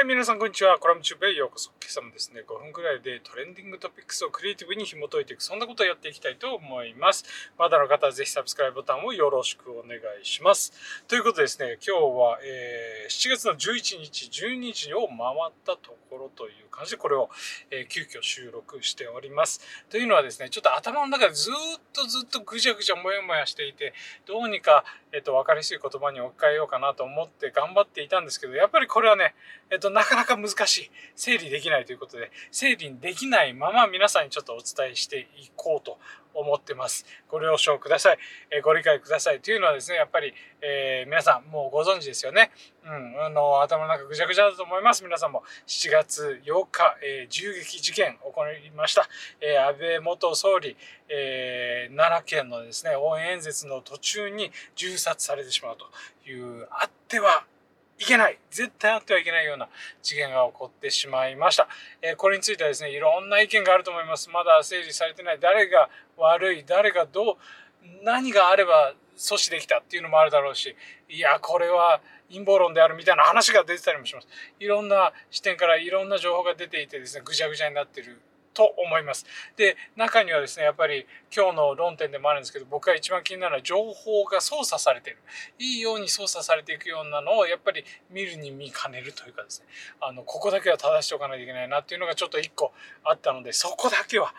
はい、皆さんこんにちは。コラムチューブへようこそ。今朝もですね、5分くらいでトレンディングトピックスをクリエイティブに紐解いていく、そんなことをやっていきたいと思います。まだの方はぜひサブスクライブボタンをよろしくお願いします。ということでですね、今日は、えー、7月の11日、12日を回ったところという感じで、これを、えー、急遽収録しております。というのはですね、ちょっと頭の中でずっとずっとぐちゃぐちゃもやもやしていて、どうにか、えっ、ー、と、分かりやすい言葉に置き換えようかなと思って頑張っていたんですけど、やっぱりこれはね、えっ、と、なかなか難しい。整理できないということで、整理できないまま皆さんにちょっとお伝えしていこうと思ってます。ご了承ください。えご理解ください。というのはですね、やっぱり、えー、皆さんもうご存知ですよね。うん、あの、頭の中ぐちゃぐちゃだと思います。皆さんも7月8日、えー、銃撃事件行いました。えー、安倍元総理、えー、奈良県のですね、応援演説の途中に銃殺されてしまうという、あってはいけない絶対あってはいけないような事件が起こってしまいました。えー、これについてはですね、いろんな意見があると思います。まだ整理されてない。誰が悪い、誰がどう、何があれば阻止できたっていうのもあるだろうし、いや、これは陰謀論であるみたいな話が出てたりもします。いろんな視点からいろんな情報が出ていてですね、ぐちゃぐちゃになってると思います。で、中にはですね、やっぱり今日の論点でもあるんですけど、僕が一番気になるのは情報が操作されている。いいように操作されていくようなのをやっぱり見るに見かねるというかですね、あの、ここだけは正しておかないといけないなっていうのがちょっと一個あったので、そこだけは、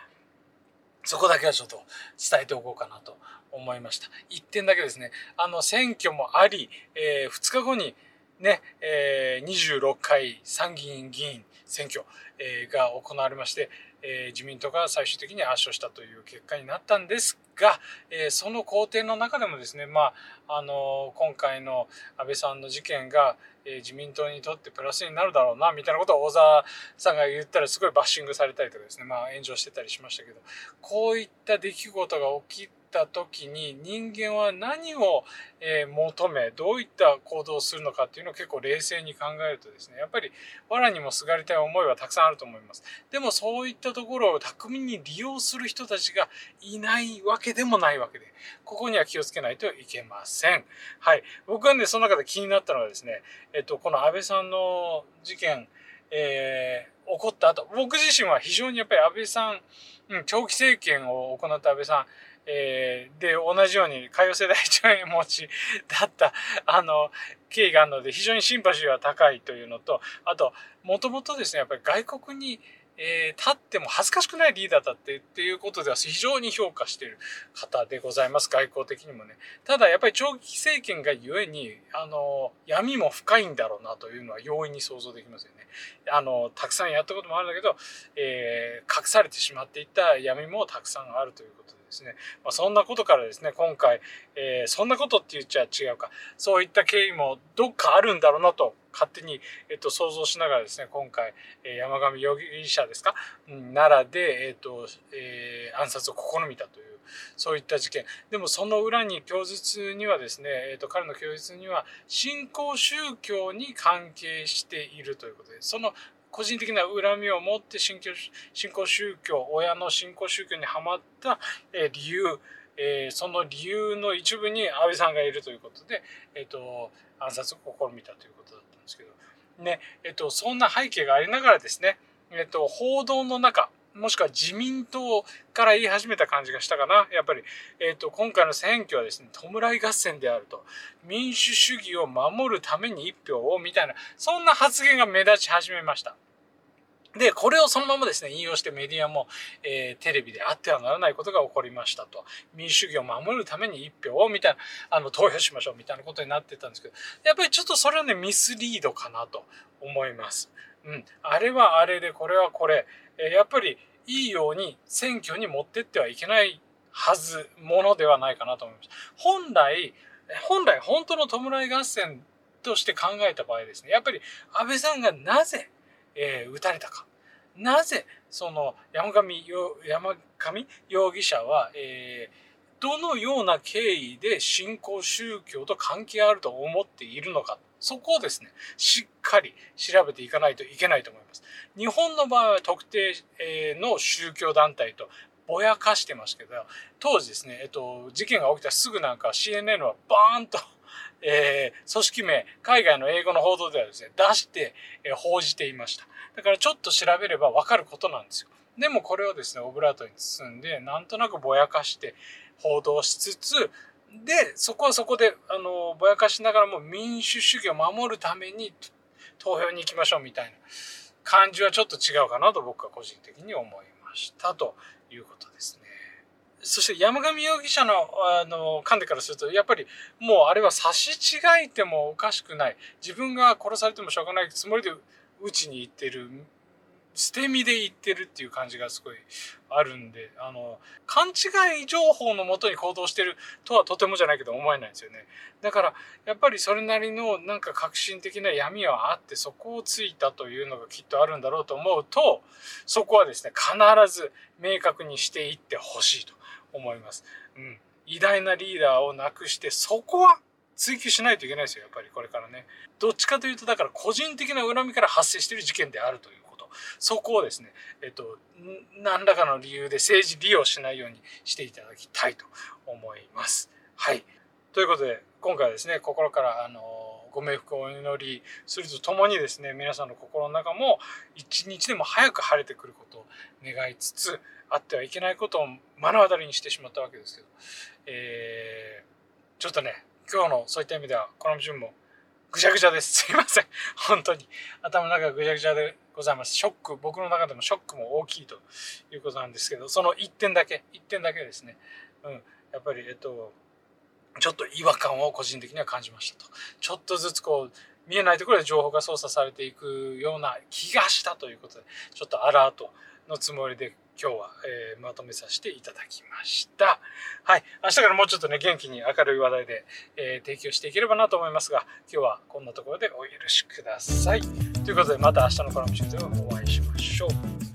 そこだけはちょっと伝えておこうかなと思いました。一点だけですね、あの、選挙もあり、えー、2日後にね、えー、26回参議院議員選挙、えー、が行われまして、えー、自民党が最終的に圧勝したという結果になったんですが、えー、その工程の中でもですね、まあ、あの今回の安倍さんの事件が、えー、自民党にとってプラスになるだろうなみたいなことを小沢さんが言ったらすごいバッシングされたりとかですね、まあ、炎上してたりしましたけどこういった出来事が起きた時に人間は何を、え求めどういった行動をするのかっていうのを結構冷静に考えるとですねやっぱり藁にもすがりたい思いはたくさんあると思います。でもそういったところを巧みに利用する人たちがいないわけでもないわけでここには気をつけないといけません。はい。僕はねその中で気になったのはですねえっとこの安倍さんの事件えー、起こった後、僕自身は非常にやっぱり安倍さん、うん、長期政権を行った安倍さん、えー、で、同じように海洋世代一円持ちだった、あの、経緯があるので、非常にシンパシーは高いというのと、あと、もともとですね、やっぱり外国に、えー、立っても恥ずかしくないリーダーだってっていうことでは非常に評価している方でございます。外交的にもね。ただやっぱり長期政権がゆえに、あの、闇も深いんだろうなというのは容易に想像できますよね。あの、たくさんやったこともあるんだけど、えー、隠されてしまっていた闇もたくさんあるということでですね。まあ、そんなことからですね、今回、えー、そんなことって言っちゃ違うか。そういった経緯もどっかあるんだろうなと勝手に、えっと、想像しながらですね、今回、え山上容疑者ですか、うん、奈良で、えっと、えー、暗殺を試みたという、そういった事件。でもその裏に供述にはですね、えっと、彼の供述には、新興宗教に関係しているということで、その個人的な恨みを持って信教信仰宗教、親の信仰宗教にはまった、え理由、えー、その理由の一部に安倍さんがいるということで、えーと、暗殺を試みたということだったんですけど、ねえーと、そんな背景がありながらですね、えーと、報道の中もしくは自民党から言い始めた感じがしたかな。やっぱり、えっ、ー、と、今回の選挙はですね、弔い合戦であると。民主主義を守るために一票を、みたいな、そんな発言が目立ち始めました。で、これをそのままですね、引用してメディアも、えー、テレビであってはならないことが起こりましたと。民主主義を守るために一票を、みたいな、あの、投票しましょう、みたいなことになってたんですけど、やっぱりちょっとそれはね、ミスリードかなと思います。うん。あれはあれで、これはこれ。えー、やっぱり、いいように選挙に持ってってはいけないはず、ものではないかなと思います。本来、本来、本当の弔い合戦として考えた場合ですね、やっぱり安倍さんがなぜ、えー、撃たれたか。なぜ、その山上山上容疑者は、えー、どのような経緯で信仰宗教と関係あると思っているのか。そこをですね、しっかり調べていかないといけないと思います。日本の場合は特定の宗教団体とぼやかしてますけど、当時ですね、えっと、事件が起きたすぐなんか CNN はバーンとえー、組織名、海外の英語の報道ではですね、出して、えー、報じていました。だからちょっと調べればわかることなんですよ。でもこれをですね、オブラートに包んで、なんとなくぼやかして報道しつつ、で、そこはそこで、あの、ぼやかしながらも民主主義を守るために投票に行きましょうみたいな感じはちょっと違うかなと僕は個人的に思いましたということですね。そして山上容疑者のあの勘でからするとやっぱりもうあれは差し違えてもおかしくない。自分が殺されてもしょうがないつもりでうちに行ってる。捨て身で言ってるっていう感じがすごいあるんで、あの、勘違い情報のもとに行動してるとはとてもじゃないけど思えないんですよね。だから、やっぱりそれなりのなんか革新的な闇はあって、そこをついたというのがきっとあるんだろうと思うと、そこはですね、必ず明確にしていってほしいと思います。うん。偉大なリーダーをなくして、そこは追求しないといけないですよ、やっぱりこれからね。どっちかというと、だから個人的な恨みから発生してる事件であるという。そこをですね、えっと、何らかの理由で政治利用しないようにしていただきたいと思います。はい。ということで、今回はですね、心からあのご冥福をお祈りするとともにですね、皆さんの心の中も一日でも早く晴れてくることを願いつつ、あってはいけないことを目の当たりにしてしまったわけですけど、えー、ちょっとね、今日のそういった意味では、この順もぐちゃぐちゃです。すいません。本当に。頭の中がぐちゃぐちゃでございます。ショック、僕の中でもショックも大きいということなんですけど、その1点だけ、1点だけですね。うん。やっぱり、えっと、ちょっと違和感を個人的には感じましたと。ちょっとずつこう、見えないところで情報が操作されていくような気がしたということで、ちょっとアラートのつもりで今日は、えー、まとめさせていただきました。はい。明日からもうちょっとね、元気に明るい話題で、えー、提供していければなと思いますが、今日はこんなところでお許しください。ということで、また明日のコラム中でお会いしましょう。